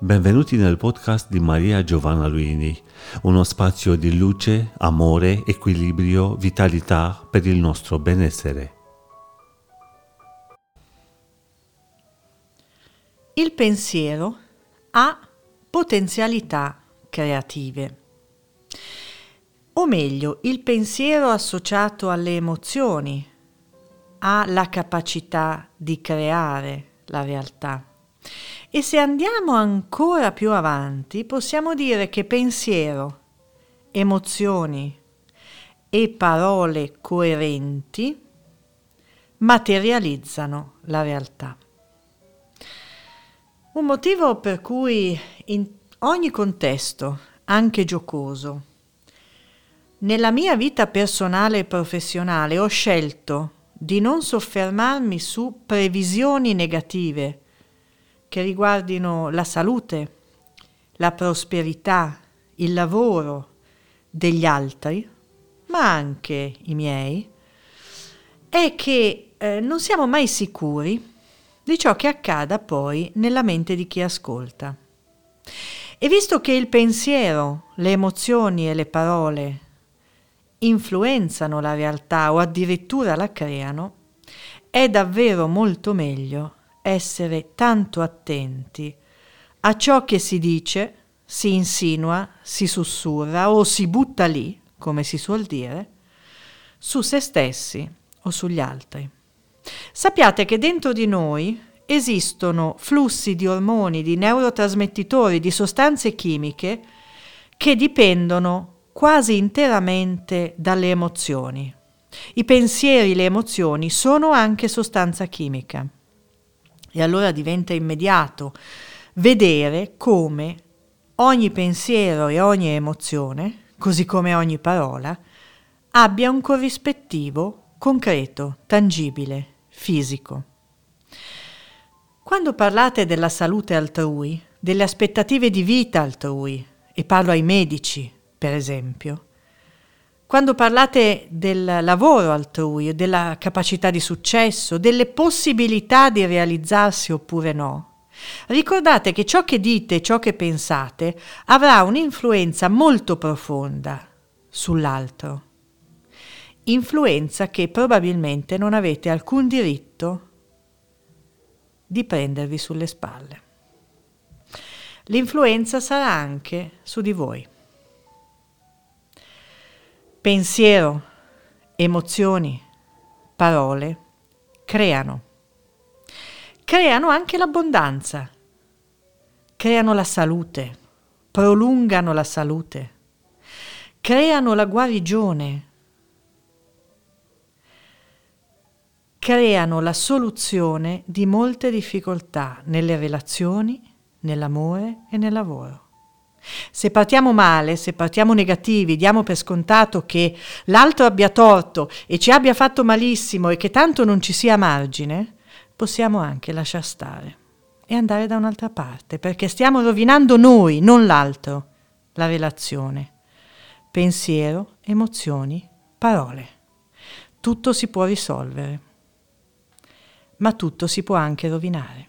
Benvenuti nel podcast di Maria Giovanna Luini, uno spazio di luce, amore, equilibrio, vitalità per il nostro benessere. Il pensiero ha potenzialità creative. O meglio, il pensiero associato alle emozioni ha la capacità di creare la realtà. E se andiamo ancora più avanti, possiamo dire che pensiero, emozioni e parole coerenti materializzano la realtà. Un motivo per cui in ogni contesto, anche giocoso, nella mia vita personale e professionale ho scelto di non soffermarmi su previsioni negative che riguardino la salute, la prosperità, il lavoro degli altri, ma anche i miei, è che eh, non siamo mai sicuri di ciò che accada poi nella mente di chi ascolta. E visto che il pensiero, le emozioni e le parole influenzano la realtà o addirittura la creano, è davvero molto meglio essere tanto attenti a ciò che si dice, si insinua, si sussurra o si butta lì, come si suol dire, su se stessi o sugli altri. Sappiate che dentro di noi esistono flussi di ormoni, di neurotrasmettitori, di sostanze chimiche che dipendono quasi interamente dalle emozioni. I pensieri, le emozioni sono anche sostanza chimica. E allora diventa immediato vedere come ogni pensiero e ogni emozione, così come ogni parola, abbia un corrispettivo concreto, tangibile, fisico. Quando parlate della salute altrui, delle aspettative di vita altrui, e parlo ai medici, per esempio, quando parlate del lavoro altrui, della capacità di successo, delle possibilità di realizzarsi oppure no, ricordate che ciò che dite, ciò che pensate, avrà un'influenza molto profonda sull'altro. Influenza che probabilmente non avete alcun diritto di prendervi sulle spalle. L'influenza sarà anche su di voi. Pensiero, emozioni, parole creano. Creano anche l'abbondanza, creano la salute, prolungano la salute, creano la guarigione, creano la soluzione di molte difficoltà nelle relazioni, nell'amore e nel lavoro. Se partiamo male, se partiamo negativi, diamo per scontato che l'altro abbia torto e ci abbia fatto malissimo e che tanto non ci sia margine, possiamo anche lasciar stare e andare da un'altra parte, perché stiamo rovinando noi, non l'altro, la relazione. Pensiero, emozioni, parole. Tutto si può risolvere, ma tutto si può anche rovinare.